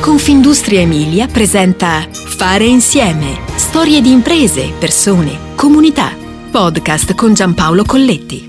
Confindustria Emilia presenta Fare insieme. Storie di imprese, persone, comunità. Podcast con Giampaolo Colletti.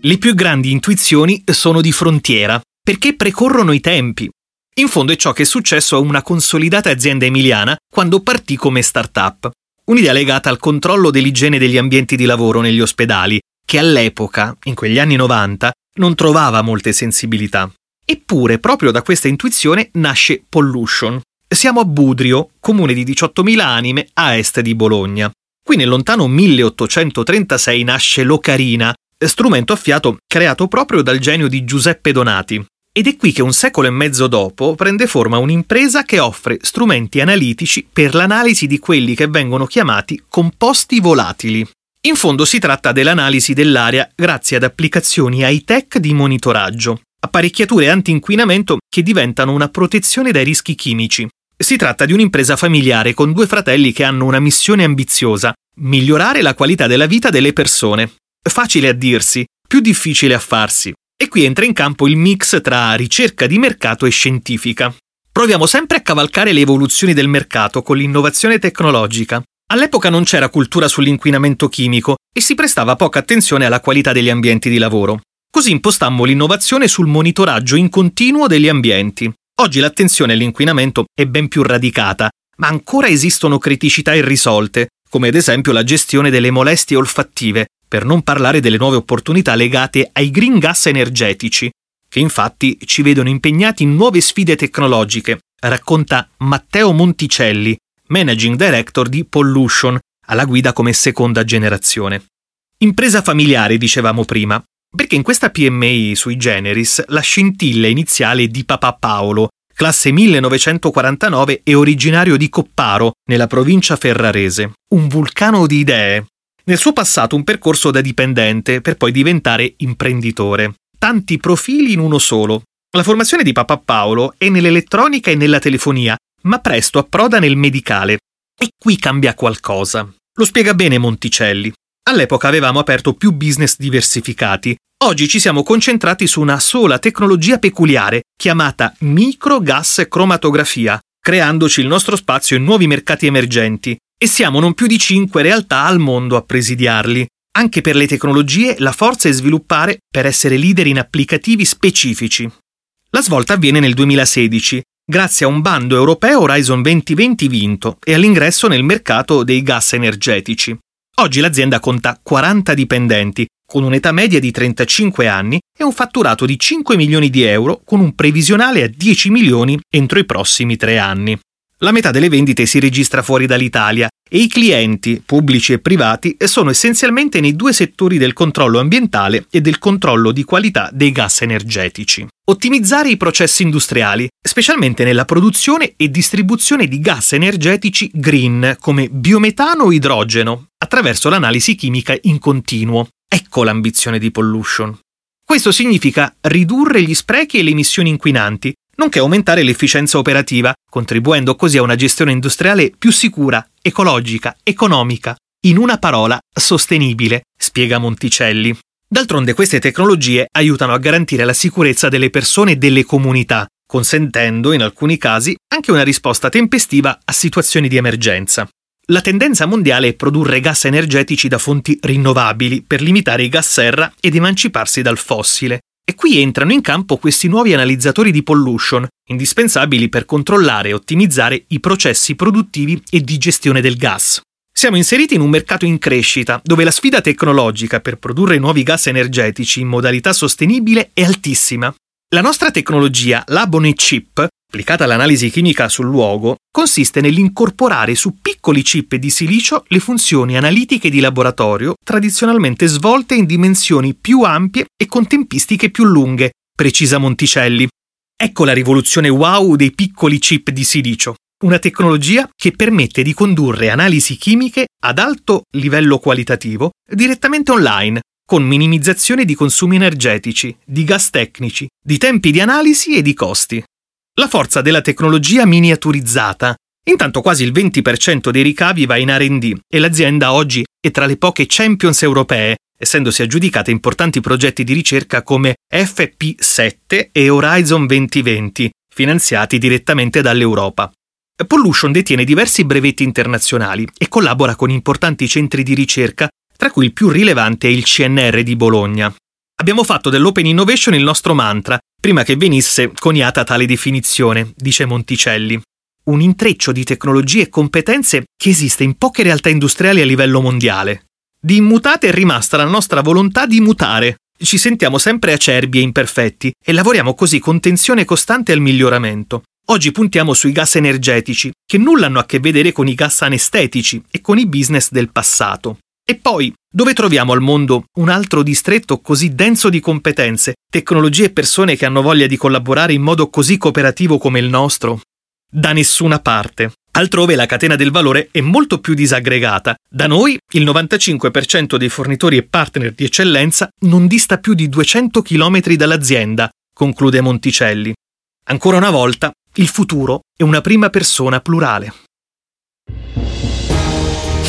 Le più grandi intuizioni sono di frontiera, perché precorrono i tempi. In fondo è ciò che è successo a una consolidata azienda emiliana quando partì come start-up. Un'idea legata al controllo dell'igiene degli ambienti di lavoro negli ospedali, che all'epoca, in quegli anni 90, non trovava molte sensibilità. Eppure, proprio da questa intuizione nasce Pollution. Siamo a Budrio, comune di 18.000 anime a est di Bologna. Qui nel lontano 1836 nasce l'Ocarina, strumento a fiato creato proprio dal genio di Giuseppe Donati. Ed è qui che un secolo e mezzo dopo prende forma un'impresa che offre strumenti analitici per l'analisi di quelli che vengono chiamati composti volatili. In fondo si tratta dell'analisi dell'aria grazie ad applicazioni high-tech di monitoraggio apparecchiature anti-inquinamento che diventano una protezione dai rischi chimici. Si tratta di un'impresa familiare con due fratelli che hanno una missione ambiziosa, migliorare la qualità della vita delle persone. Facile a dirsi, più difficile a farsi. E qui entra in campo il mix tra ricerca di mercato e scientifica. Proviamo sempre a cavalcare le evoluzioni del mercato con l'innovazione tecnologica. All'epoca non c'era cultura sull'inquinamento chimico e si prestava poca attenzione alla qualità degli ambienti di lavoro. Così impostammo l'innovazione sul monitoraggio in continuo degli ambienti. Oggi l'attenzione all'inquinamento è ben più radicata, ma ancora esistono criticità irrisolte, come ad esempio la gestione delle molestie olfattive, per non parlare delle nuove opportunità legate ai green gas energetici, che infatti ci vedono impegnati in nuove sfide tecnologiche, racconta Matteo Monticelli, Managing Director di Pollution, alla guida come seconda generazione. Impresa familiare, dicevamo prima, perché in questa PMI sui generis la scintilla iniziale è di Papà Paolo, classe 1949 e originario di Copparo, nella provincia ferrarese. Un vulcano di idee. Nel suo passato un percorso da dipendente per poi diventare imprenditore. Tanti profili in uno solo. La formazione di Papà Paolo è nell'elettronica e nella telefonia, ma presto approda nel medicale. E qui cambia qualcosa. Lo spiega bene Monticelli. All'epoca avevamo aperto più business diversificati. Oggi ci siamo concentrati su una sola tecnologia peculiare, chiamata microgas cromatografia, creandoci il nostro spazio in nuovi mercati emergenti. E siamo non più di 5 realtà al mondo a presidiarli. Anche per le tecnologie la forza è sviluppare per essere leader in applicativi specifici. La svolta avviene nel 2016, grazie a un bando europeo Horizon 2020 vinto e all'ingresso nel mercato dei gas energetici. Oggi l'azienda conta 40 dipendenti, con un'età media di 35 anni e un fatturato di 5 milioni di euro con un previsionale a 10 milioni entro i prossimi tre anni. La metà delle vendite si registra fuori dall'Italia e i clienti, pubblici e privati, sono essenzialmente nei due settori del controllo ambientale e del controllo di qualità dei gas energetici. Ottimizzare i processi industriali, specialmente nella produzione e distribuzione di gas energetici green come biometano o idrogeno, attraverso l'analisi chimica in continuo. Ecco l'ambizione di Pollution. Questo significa ridurre gli sprechi e le emissioni inquinanti, nonché aumentare l'efficienza operativa, contribuendo così a una gestione industriale più sicura, ecologica, economica, in una parola sostenibile, spiega Monticelli. D'altronde queste tecnologie aiutano a garantire la sicurezza delle persone e delle comunità, consentendo in alcuni casi anche una risposta tempestiva a situazioni di emergenza. La tendenza mondiale è produrre gas energetici da fonti rinnovabili per limitare i gas serra ed emanciparsi dal fossile. E qui entrano in campo questi nuovi analizzatori di pollution, indispensabili per controllare e ottimizzare i processi produttivi e di gestione del gas. Siamo inseriti in un mercato in crescita, dove la sfida tecnologica per produrre nuovi gas energetici in modalità sostenibile è altissima. La nostra tecnologia, l'Abone Chip, applicata all'analisi chimica sul luogo, consiste nell'incorporare su piccoli chip di silicio le funzioni analitiche di laboratorio tradizionalmente svolte in dimensioni più ampie e con tempistiche più lunghe, precisa Monticelli. Ecco la rivoluzione wow dei piccoli chip di silicio, una tecnologia che permette di condurre analisi chimiche ad alto livello qualitativo direttamente online, con minimizzazione di consumi energetici, di gas tecnici, di tempi di analisi e di costi. La forza della tecnologia miniaturizzata. Intanto quasi il 20% dei ricavi va in RD e l'azienda oggi è tra le poche champions europee, essendosi aggiudicata importanti progetti di ricerca come FP7 e Horizon 2020, finanziati direttamente dall'Europa. Pollution detiene diversi brevetti internazionali e collabora con importanti centri di ricerca, tra cui il più rilevante è il CNR di Bologna. Abbiamo fatto dell'Open Innovation il nostro mantra, prima che venisse coniata tale definizione, dice Monticelli. Un intreccio di tecnologie e competenze che esiste in poche realtà industriali a livello mondiale. Di immutata è rimasta la nostra volontà di mutare. Ci sentiamo sempre acerbi e imperfetti e lavoriamo così con tensione costante al miglioramento. Oggi puntiamo sui gas energetici, che nulla hanno a che vedere con i gas anestetici e con i business del passato. E poi, dove troviamo al mondo un altro distretto così denso di competenze, tecnologie e persone che hanno voglia di collaborare in modo così cooperativo come il nostro? Da nessuna parte. Altrove la catena del valore è molto più disaggregata. Da noi il 95% dei fornitori e partner di eccellenza non dista più di 200 km dall'azienda, conclude Monticelli. Ancora una volta, il futuro è una prima persona plurale.